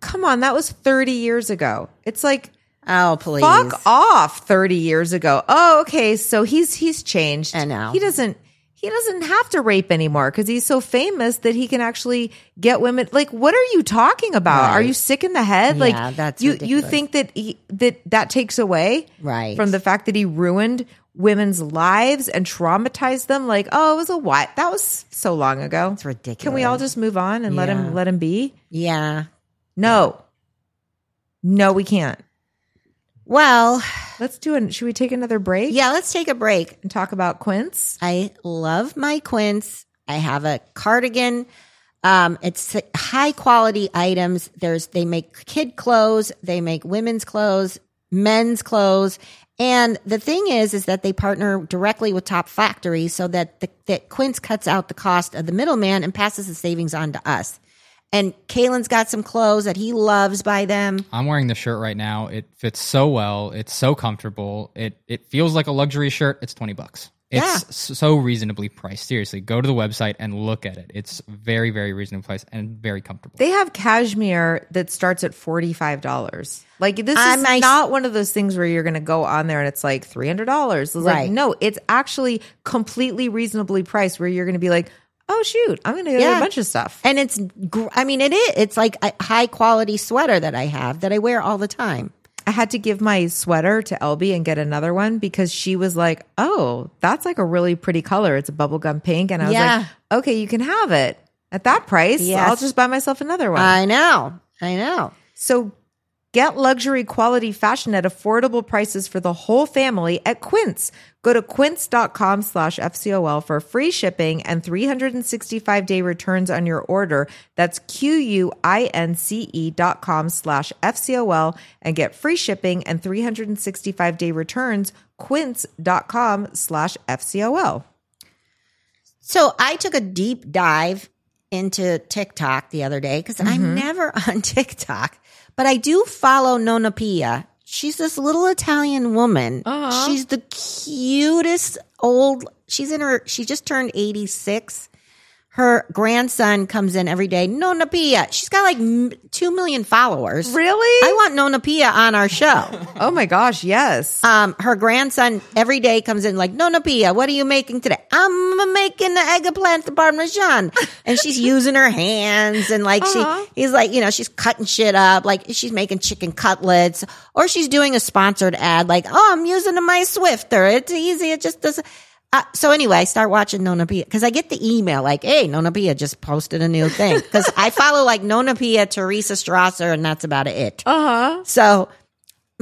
come on, that was 30 years ago. It's like oh, please. fuck off 30 years ago. Oh, okay, so he's he's changed. I know. He doesn't he doesn't have to rape anymore because he's so famous that he can actually get women. Like, what are you talking about? Are you sick in the head? like, that's you you think that he, that that takes away Right. from the fact that he ruined women's lives and traumatized them? Like, oh, it was a what? That was so long ago. It's ridiculous. Can we all just move on and let him let him be? Yeah. No, no, we can't. Well, Let's do it. Should we take another break? yeah, let's take a break. and talk about Quince. I love my quince. I have a cardigan. Um, it's high quality items. There's they make kid clothes, they make women's clothes, men's clothes, and the thing is, is that they partner directly with top factories so that the, that Quince cuts out the cost of the middleman and passes the savings on to us. And Kalen's got some clothes that he loves by them. I'm wearing the shirt right now. It fits so well. It's so comfortable. It it feels like a luxury shirt. It's 20 bucks. It's Yeah. so reasonably priced. Seriously, go to the website and look at it. It's very very reasonably priced and very comfortable. They have cashmere that starts at forty five dollars. Like this I is might- not one of those things where you're going to go on there and it's like three hundred dollars. Like Right. no, it's actually completely reasonably priced. Where you're going to be like, oh shoot, I'm going to get Yeah. a bunch of stuff. And it's, gr- I mean, it is. It's like a high quality sweater that I have that I wear all the time. I had to give my sweater to Elby and get another one because she was like, "Oh, that's like a really pretty color. It's a bubblegum pink." And I was Yeah. like, "Okay, you can have it at that price. Yes. I'll just buy myself another one." I know. I know. So Get luxury quality fashion at affordable prices for the whole family at Quince. Go to quince.com slash FCOL for free shipping and 365 day returns on your order. That's Q-U-I-N-C-E dot com slash FCOL and get free shipping and 365 day returns. Quince.com slash FCOL. So I took a deep dive into TikTok the other day because I'm mm-hmm. never on TikTok, but I do follow Nonna Pia. She's this little Italian woman. Uh-huh. She's the cutest old. She's in her. She just turned 86. Her grandson comes in every day. Nonna Pia. She's got like two million followers. Really? I want Nonna Pia on our show. Oh my gosh, yes. um, her grandson every day comes in like, Nonna Pia, what are you making today? I'm making the eggplant parmesan. And she's using her hands and like Uh-huh. she, he's like, you know, she's cutting shit up. Like she's making chicken cutlets or she's doing a sponsored ad like, oh, I'm using my Swiffer. It's easy. It just doesn't. Uh, so anyway, I start watching Nonna Pia because I get the email like, "Hey, Nonna Pia just posted a new thing." Because I follow like Nonna Pia, Teresa Strasser, and that's about it. Uh huh. So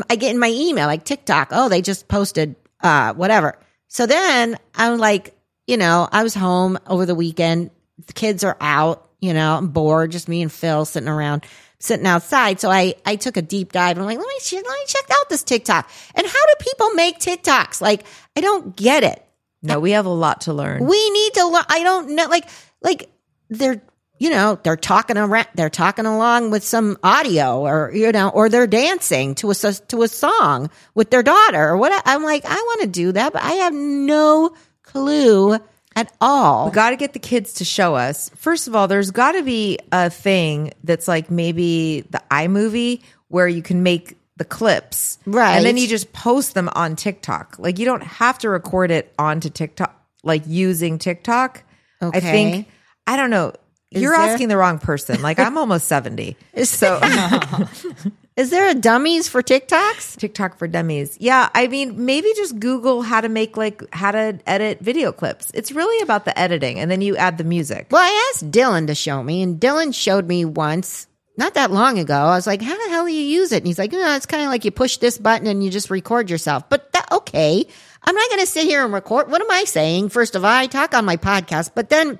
I get in my email like TikTok. Oh, they just posted uh whatever. So then I'm like, you know, I was home over the weekend. The kids are out. You know, I'm bored. Just me and Phil sitting around, sitting outside. So I I took a deep dive. I'm like, let me let me check out this TikTok. And how do people make TikToks? Like, I don't get it. No, we have a lot to learn. We need to learn. I don't know. Like, like they're, you know, they're talking around, they're talking along with some audio or, you know, or they're dancing to a, to a song with their daughter or what. I'm like, I want to do that, but I have no clue at all. We got to get the kids to show us. First of all, there's got to be a thing that's like maybe the iMovie where you can make the clips. Right. And then you just post them on TikTok. Like you don't have to record it onto TikTok, like using TikTok. I think, I don't know. You're there- asking the wrong person. Like I'm almost 70. So Is there a dummies for TikToks? TikTok for dummies. Yeah. I mean, maybe just Google how to make like how to edit video clips. It's really about the editing and then you add the music. Well, I asked Dylan to show me, and Dylan showed me once, not that long ago. I was like, "How the hell do you use it?" And he's like, "No, it's kind of like you push this button and you just record yourself." But that okay, I'm not going to sit here and record. What am I saying? First of all, I talk on my podcast, but then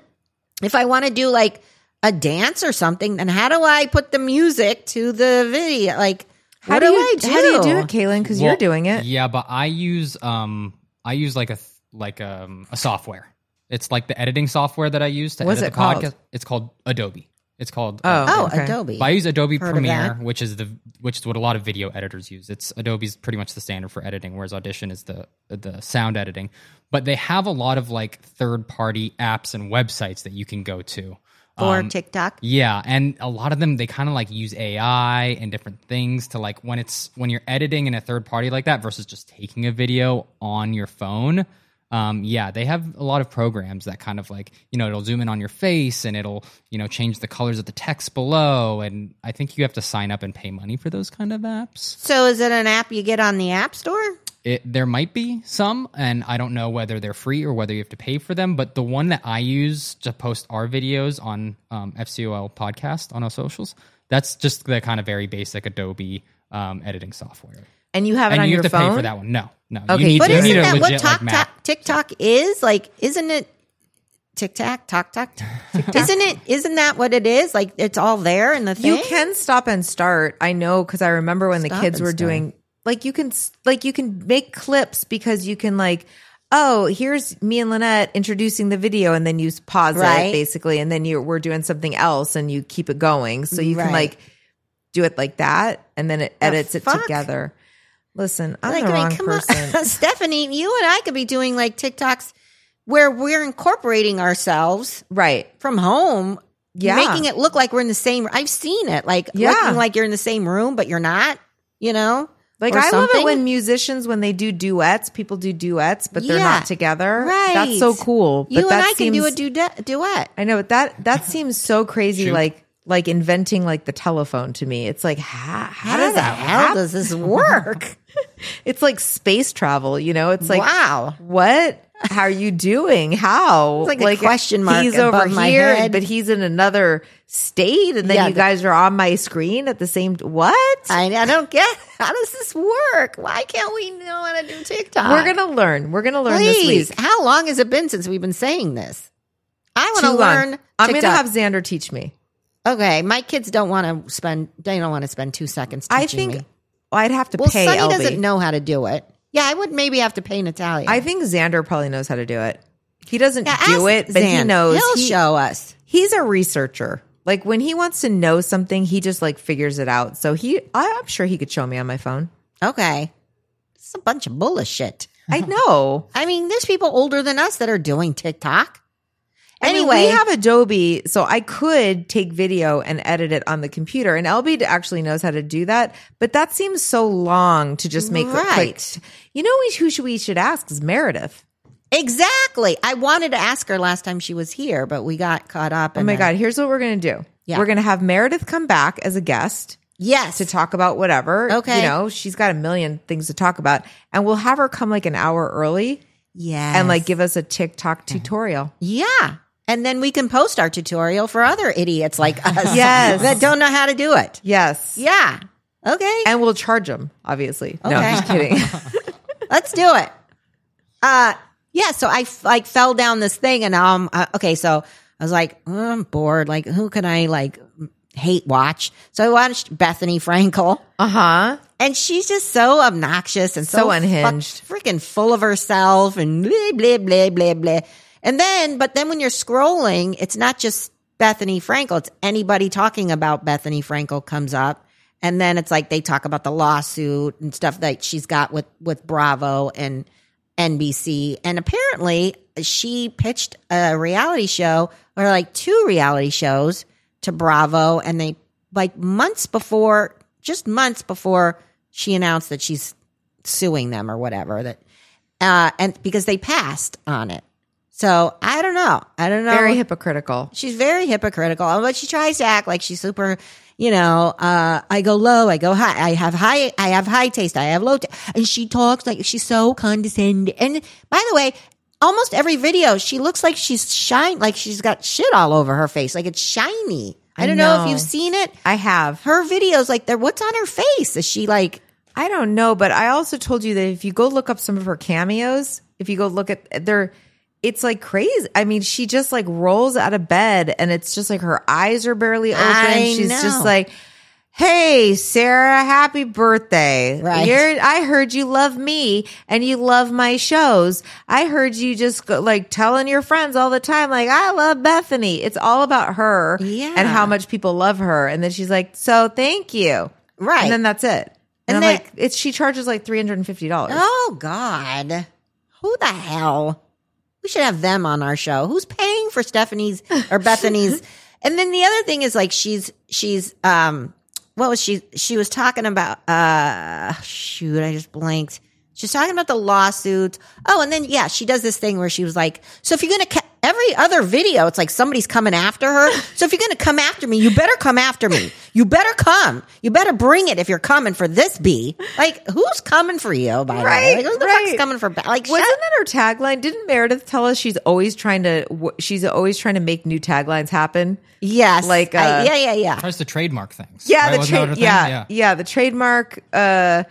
if I want to do like a dance or something, then how do I put the music to the video? Like, How what do, do, you I do? How do you do it, Kaylin? Because you're doing it. Yeah, but I use um I use like a like um a software. It's like the editing software that I use to What's edit it the called? podcast. It's called Adobe. It's called Oh. uh, Oh, Okay. Adobe. but I use Adobe Heard Premiere, which is the which is what a lot of video editors use. It's Adobe's pretty much the standard for editing, whereas Audition is the the sound editing. But they have a lot of like third party apps and websites that you can go to. for Um, TikTok. yeah, and a lot of them they kind of like use AI and different things to like when it's when you're editing in a third party like that versus just taking a video on your phone. Um, yeah, they have a lot of programs that kind of like you know it'll zoom in on your face and it'll you know change the colors of the text below. And I think you have to sign up and pay money for those kind of apps. So, is it an app you get on the App Store? It, there might be some, and I don't know whether they're free or whether you have to pay for them. But the one that I use to post our videos on um, FCOL podcast on our socials, that's just the kind of very basic Adobe um, editing software. And you have it and on you your have to phone. pay for that one. No, no. Okay, you need, But you isn't need a that what legit like Tok map. Tok TikTok is? Like, isn't it TikTok, Tok Tok? Isn't it? Isn't that what it is? Like, it's all there in the thing. You can stop and start. I know because I remember when the kids were start. doing like you can like you can make clips because you can like oh here's me and Lynette introducing the video and then you pause Right. it basically and then you we're doing something else and you keep it going so you Right. can like do it like that and then it edits it together. Listen, I'm like, the I mean, wrong come person. on, Stephanie. You and I could be doing like TikToks where we're incorporating ourselves right. from home. Yeah. making it look like we're in the same. I've seen it, like Yeah. looking like you're in the same room, but you're not. You know, Like or I love it when musicians when they do duets, people do duets, but they're Yeah. not together. Right. That's so cool. But you and that I can do a seems- duet. duet. I know, but that that seems so crazy. Shoot. Like like inventing like the telephone to me. It's like how, how, How does the that hell happen? does this work? It's like space travel. You know, it's like wow. what? how are you doing? How? It's like a question mark He's over here, but he's in another state, and then Yeah, you the- guys are on my screen at the same. What? I, I don't get how does this work? Why can't we know how to do TikTok? We're gonna learn. We're gonna learn this Please, week. how long has it been since we've been saying this? I want to learn. I'm gonna have Xander teach me. Okay, my kids don't want to spend. They don't want to spend two seconds. I think me. I'd have to Well, pay. Sonny LB. doesn't know how to do it. Yeah, I would maybe have to pay Natalia. I think Xander probably knows how to do it. He doesn't Yeah, do it, but he knows. He'll He- show us. he's a researcher. Like when he wants to know something, he just like figures it out. So he, I'm sure he could show me on my phone. Okay, it's a bunch of bullshit. I know. I mean, there's people older than us that are doing TikTok. I mean, Anyway, we have Adobe, so I could take video and edit it on the computer. And LB actually knows how to do that, but that seems so long to just make a quick. Right. You know we- who should we should ask is Meredith. exactly. I wanted to ask her last time she was here, but we got caught up. Oh my the- god! Here's what we're gonna do. Yeah. We're gonna have Meredith come back as a guest. Yes, to talk about whatever. Okay. You know, she's got a million things to talk about. And we'll have her come like an hour early Yeah. and like give us a TikTok tutorial. yeah, and then we can post our tutorial for other idiots like us. Yes. that don't know how to do it. Yes. Yeah. Okay. And we'll charge them, obviously. No, Okay. I'm just kidding. Let's do it. Uh, yeah. So I like fell down this thing, and um, uh, okay. So I was like, oh, I'm bored. Like, who can I like hate watch? So I watched Bethenny Frankel, uh huh. and she's just so obnoxious and so, So unhinged. freaking full of herself, and blah blah blah blah blah. And then, but then when you're scrolling, it's not just Bethenny Frankel; it's anybody talking about Bethenny Frankel comes up. And then it's like they talk about the lawsuit and stuff that she's got with with Bravo and NBC. And apparently, she pitched a reality show or like two reality shows to Bravo, and they like months before, just months before she announced that she's suing them or whatever that, uh, and because they passed on it. So I don't know. I don't know Very hypocritical. she's very hypocritical, but she tries to act like she's super. You know, uh, I go low, I go high. I have high, I have high taste, I have low, ta- and she talks like she's so condescending. And by the way, almost every video, she looks like she's shine, like she's got shit all over her face, like it's shiny. I, I don't know. if you've seen it. I have. Her videos, like, they're what's on her face? Is she like? I don't know, but I also told you that if you go look up some of her cameos, if you go look at their it's like crazy. I mean, she just like rolls out of bed and it's just like her eyes are barely open. I She's know. just like, Hey, Sarah, happy birthday. Right. You're, I heard you love me and you love my shows. I heard you just go, like telling your friends all the time, like, I love Bethenny. It's all about her Yeah. and how much people love her. And then she's like, so thank you. Right. And then that's it. And, And then- like, it's, she charges like $350. Oh God, who the hell? We should have them on our show. Who's paying for Stephanie's or Bethenny's? and then the other thing is like she's she's um what was she she was talking about uh shoot I just blanked. She's talking about the lawsuits. Oh, and then yeah, she does this thing where she was like, "So if you're gonna ca- every other video, it's like somebody's coming after her. So if you're gonna come after me, you better come after me. You better come. You better bring it if you're coming for this bee. Like who's coming for you? By the way, Right, like, who the right. fuck's coming for? Ba- Like Wasn't shut- that her tagline? Didn't Meredith tell us she's always trying to, she's always trying to make new taglines happen? yes, like, I- uh, yeah, yeah, yeah. Tries to trademark things. Yeah, right? the Wasn't that trade. her? Yeah, yeah, the trademark. Uh,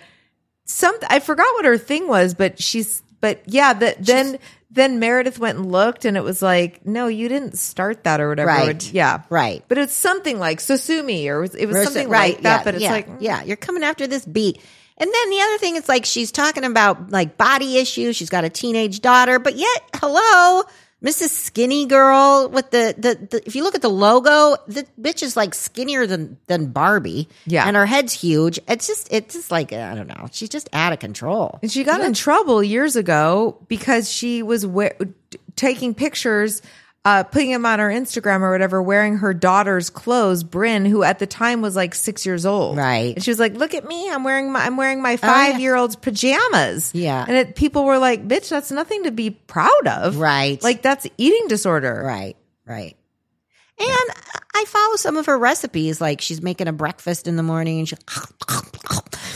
some I forgot what her thing was, but she's. But yeah, that then then Meredith went and looked, and it was like, no, you didn't start that or whatever. Right. Yeah. Right. But it's something like me, or it was, it was Versus- something like that. yeah, but it's yeah, like, mm. yeah, you're coming after this beat. And then the other thing is like she's talking about like body issues. She's got a teenage daughter, but yet, hello, Mrs. Skinny Girl with the, the, the if you look at the logo, the bitch is like skinnier than than Barbie. Yeah. and her head's huge. It's just it's just like I don't know. She's just out of control. And she got in trouble years ago because she was we- taking pictures, uh, putting him on her Instagram or whatever, wearing her daughter's clothes, Bryn, who at the time was like six years old. Right. And she was like, "Look at me! I'm wearing my I'm wearing my five year old's pajamas." Yeah. And it, people were like, "Bitch, that's nothing to be proud of." Right. Like that's eating disorder. Right, right. And I follow some of her recipes. Like she's making a breakfast in the morning, and she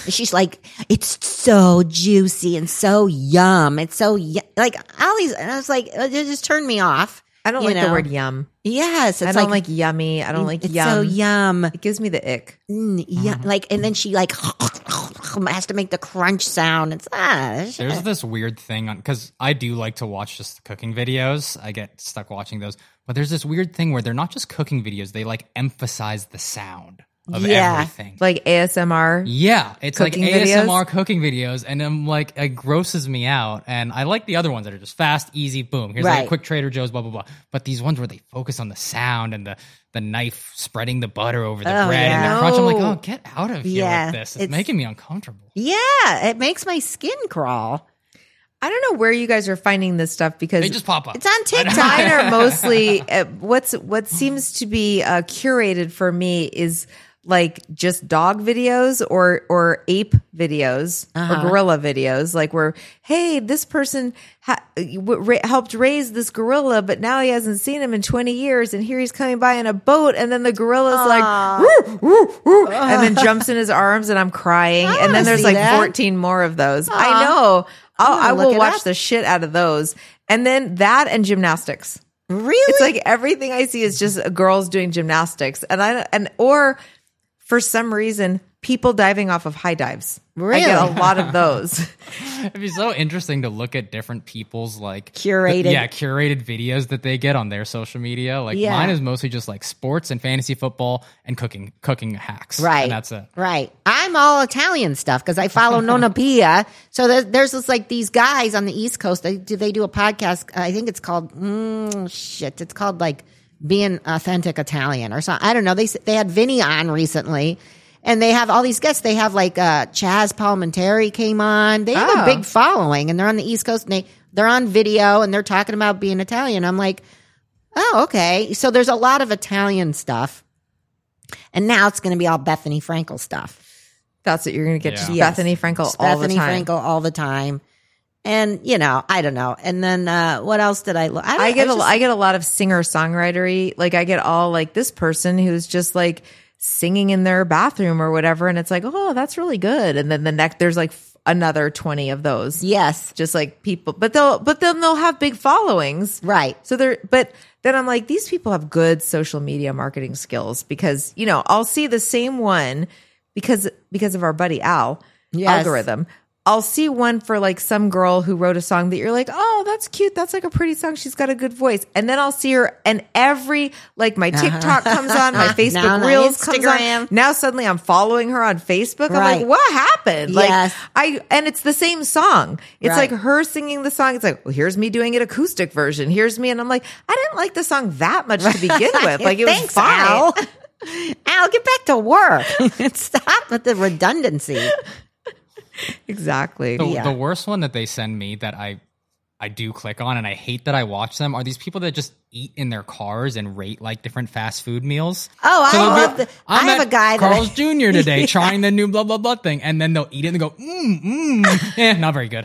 and she's like, it's so juicy and so yum. It's so y-. like all these. And I was like, it just turned me off. I don't you like the word yum. Yes, it's I don't like, yummy. I don't like it's yum. so yum. It gives me the ick. Mm, yeah, like, and then she like has to make the crunch sound. It's ah, sh- There's this weird thing on because I do like to watch just the cooking videos. I get stuck watching those, but there's this weird thing where they're not just cooking videos; they like emphasize the sound of Yeah. everything. Like ASMR. Yeah, it's like videos? ASMR cooking videos, and I'm like, it grosses me out. And I like the other ones that are just fast, easy, boom. Here's like a quick Trader Joe's, blah blah blah. But these ones where they focus on the sound and the the knife spreading the butter over the Oh, bread and yeah. the crunch, I'm like, oh, get out of here Yeah, with this. It's, it's- making me uncomfortable. yeah, it makes my skin crawl. I don't know where you guys are finding this stuff because They just pop up. It's on TikTok. are mostly uh, what's what seems to be uh, curated for me is like just dog videos or or ape videos Uh-huh. or gorilla videos like where hey this person ha- w- ra- helped raise this gorilla but now he hasn't seen him in 20 years and here he's coming by in a boat and then the gorilla's like "Woo, woo, woo," and then jumps in his arms and I'm crying. And then there's like that. 14 more of those. I know. I'll, I will watch up. the shit out of those. And then that and gymnastics. Really? it's like everything I see is just girls doing gymnastics, and I and or for some reason people diving off of high dives. I get a lot of those. It'd be so interesting to look at different people's like Curated. yeah, curated videos that they get on their social media. Like Yeah. mine is mostly just like sports and fantasy football and cooking cooking hacks. Right. and that's it. Right. I'm all Italian stuff because I follow Nonna Pia. So there, there's this like these guys on the East Coast. They do they do a podcast. I think it's called mm, shit. It's called like being authentic Italian or something. I don't know. They they had Vinny on recently. And they have all these guests. They have like uh, Chaz Palminteri came on. They have Oh. a big following, and they're on the East Coast. And they they're on video, and they're talking about being Italian. I'm like, oh, okay. So there's a lot of Italian stuff. And now it's going to be all Bethenny Frankel stuff. That's what you're going to get. Just Yeah. Bethenny Frankel It's all Bethenny the time. Frankel all the time. And you know, I don't know. And then uh what else did I look? I, I get a just- I get a lot of singer songwritery. Like I get all like this person who's just like singing in their bathroom or whatever, and it's like, oh, that's really good. And then the next there's like f- another twenty of those. yes, just like people, but they'll but then they'll have big followings, right. So they're, but then I'm like, these people have good social media marketing skills because, you know, I'll see the same one because, because of our buddy Al Yes. algorithm. I'll see one for like some girl who wrote a song that you're like, oh, that's cute. That's like a pretty song. She's got a good voice. And then I'll see her and every, like my TikTok comes on, my Uh-huh. Facebook Reels comes on. Now suddenly I'm following her on Facebook. I'm Right. like, what happened? Like Yes. I, and it's the same song. It's Right. like her singing the song. It's like, well, here's me doing an acoustic version. Here's me. And I'm like, I didn't like the song that much to begin with. Like it was fine. Al. Al, get back to work. Stop with the redundancy. Exactly. The, Yeah. the worst one that they send me that I I do click on and I hate that I watch them are these people that just eat in their cars and rate like different fast food meals. Oh, I love the- I have a guy that I- Carl's Jr. today trying the new blah blah blah thing, and then they'll eat it and go, mm, mm. eh, not very good.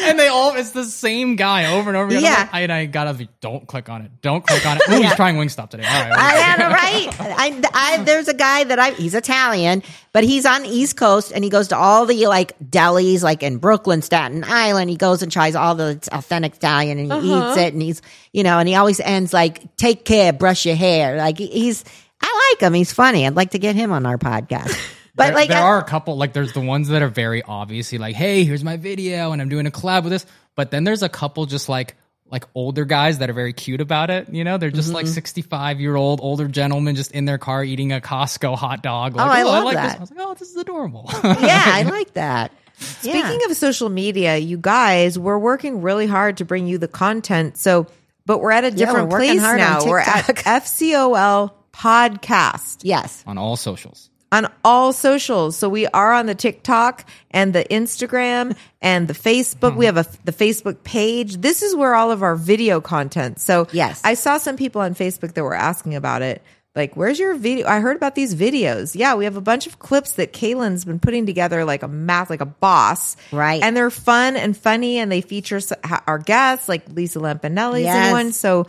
and they all it's the same guy over and over again. Yeah. like, I, and I gotta be, don't click on it. Don't click on it. Ooh, he's trying Wingstop today. All right. I am right. I, I, there's a guy that I, he's Italian, but he's on the East Coast and he goes to all the like delis, like in Brooklyn, Staten Island. He goes and tries all the authentic Italian and he uh-huh. eats it and he's, you know, and he always ends like, take care, brush your hair. Like he- he's, I like him. He's funny. I'd like to get him on our podcast. But there, like, there I- are a couple like there's the ones that are very obviously like hey here's my video and i'm doing a collab with this but then there's a couple just like like older guys that are very cute about it you know they're just like Mm-hmm. 65 year old older gentlemen just in their car eating a costco hot dog like, Oh, I love like that. this i was like oh this is adorable yeah, I like that. Speaking of social media, you guys, we're working really hard to bring you the content. So, but we're at a different we're place now. We're at. FCOL podcast yes. on all socials on all socials. So we are on the TikTok and the Instagram and the Facebook. We have a the Facebook page. This is where all of our video content. So Yes. I saw some people on Facebook that were asking about it. Like, where's your video? I heard about these videos. Yeah, we have a bunch of clips that Kaylin's been putting together like a math, like a boss. Right. And they're fun and funny and they feature our guests, like Lisa Lampanelli's Yes. in one. So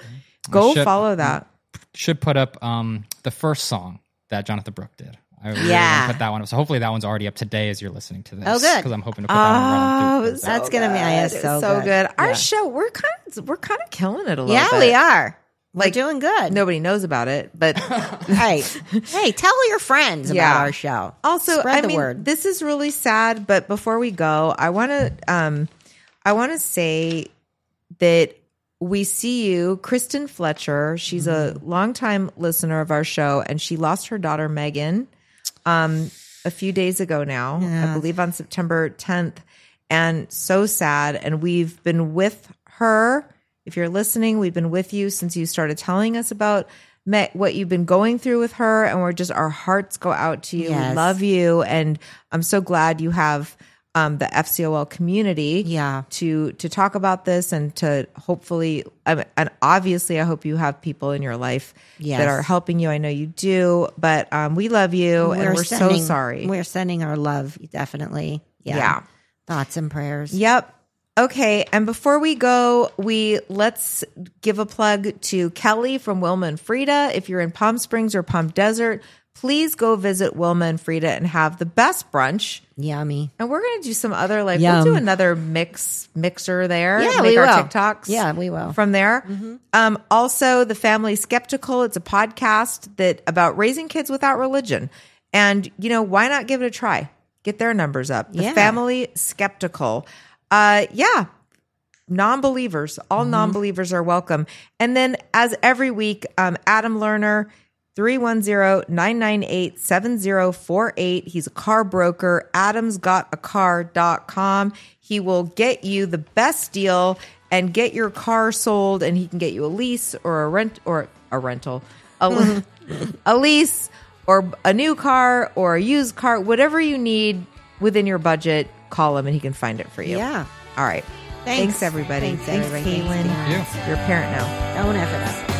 go should- follow that. should put up um the first song that Jonatha Brooke did I really Yeah. wanna put that one up. So hopefully that one's already up today as you're listening to this. Oh, good. Because I'm hoping to put that one running Oh, through. it's That's gonna be- yeah, so so good. good. Our Yeah. show, we're kind of we're kind of killing it a little Yeah, bit. we are. We're doing good. Nobody knows about it, but Hey, hey, tell your friends Yeah. about our show. also spread I the mean, word. this is really sad. But before we go, I want to um, I want to say that we see you, Kristen Fletcher. She's a Mm-hmm. longtime listener of our show, and she lost her daughter Megan um, a few days ago now. I believe on September 10th, and so sad. And we've been with her. If you're listening, we've been with you since you started telling us about met what you've been going through with her, and we're just our hearts go out to you. We love you, and I'm so glad you have um, the FCOL community Yeah. to to talk about this and to hopefully and obviously I hope you have people in your life Yes. that are helping you. I know you do, but um, we love you and we're so sorry. We're sending our love, definitely. Yeah. Yeah. Thoughts and prayers. Yep. Okay, and before we go, we let's give a plug to Kelly from Wilma and Frida. If you're in Palm Springs or Palm Desert, please go visit Wilma and Frida and have the best brunch. Yummy. And we're gonna do some other like Yum. we'll do another mix mixer there. Yeah, we our will. TikToks. Yeah, we will. from there. Um, also, the Family Skeptical. It's a podcast that about raising kids without religion, and you know why not give it a try? Get their numbers up. The Yeah. Family Skeptical. Uh, yeah, non-believers all Mm-hmm. non-believers are welcome and then as every week um, adam lerner 310-998-7048 he's a car broker adamsgotacar.com he will get you the best deal and get your car sold and he can get you a lease or a rent or a rental a, a lease or a new car or a used car whatever you need within your budget call him and he can find it for you Yeah. all right. Thanks. Thanks, everybody. Thanks, Thanks, everybody. Caitlin. Thanks, Yeah. You're a parent now. Don't F it up.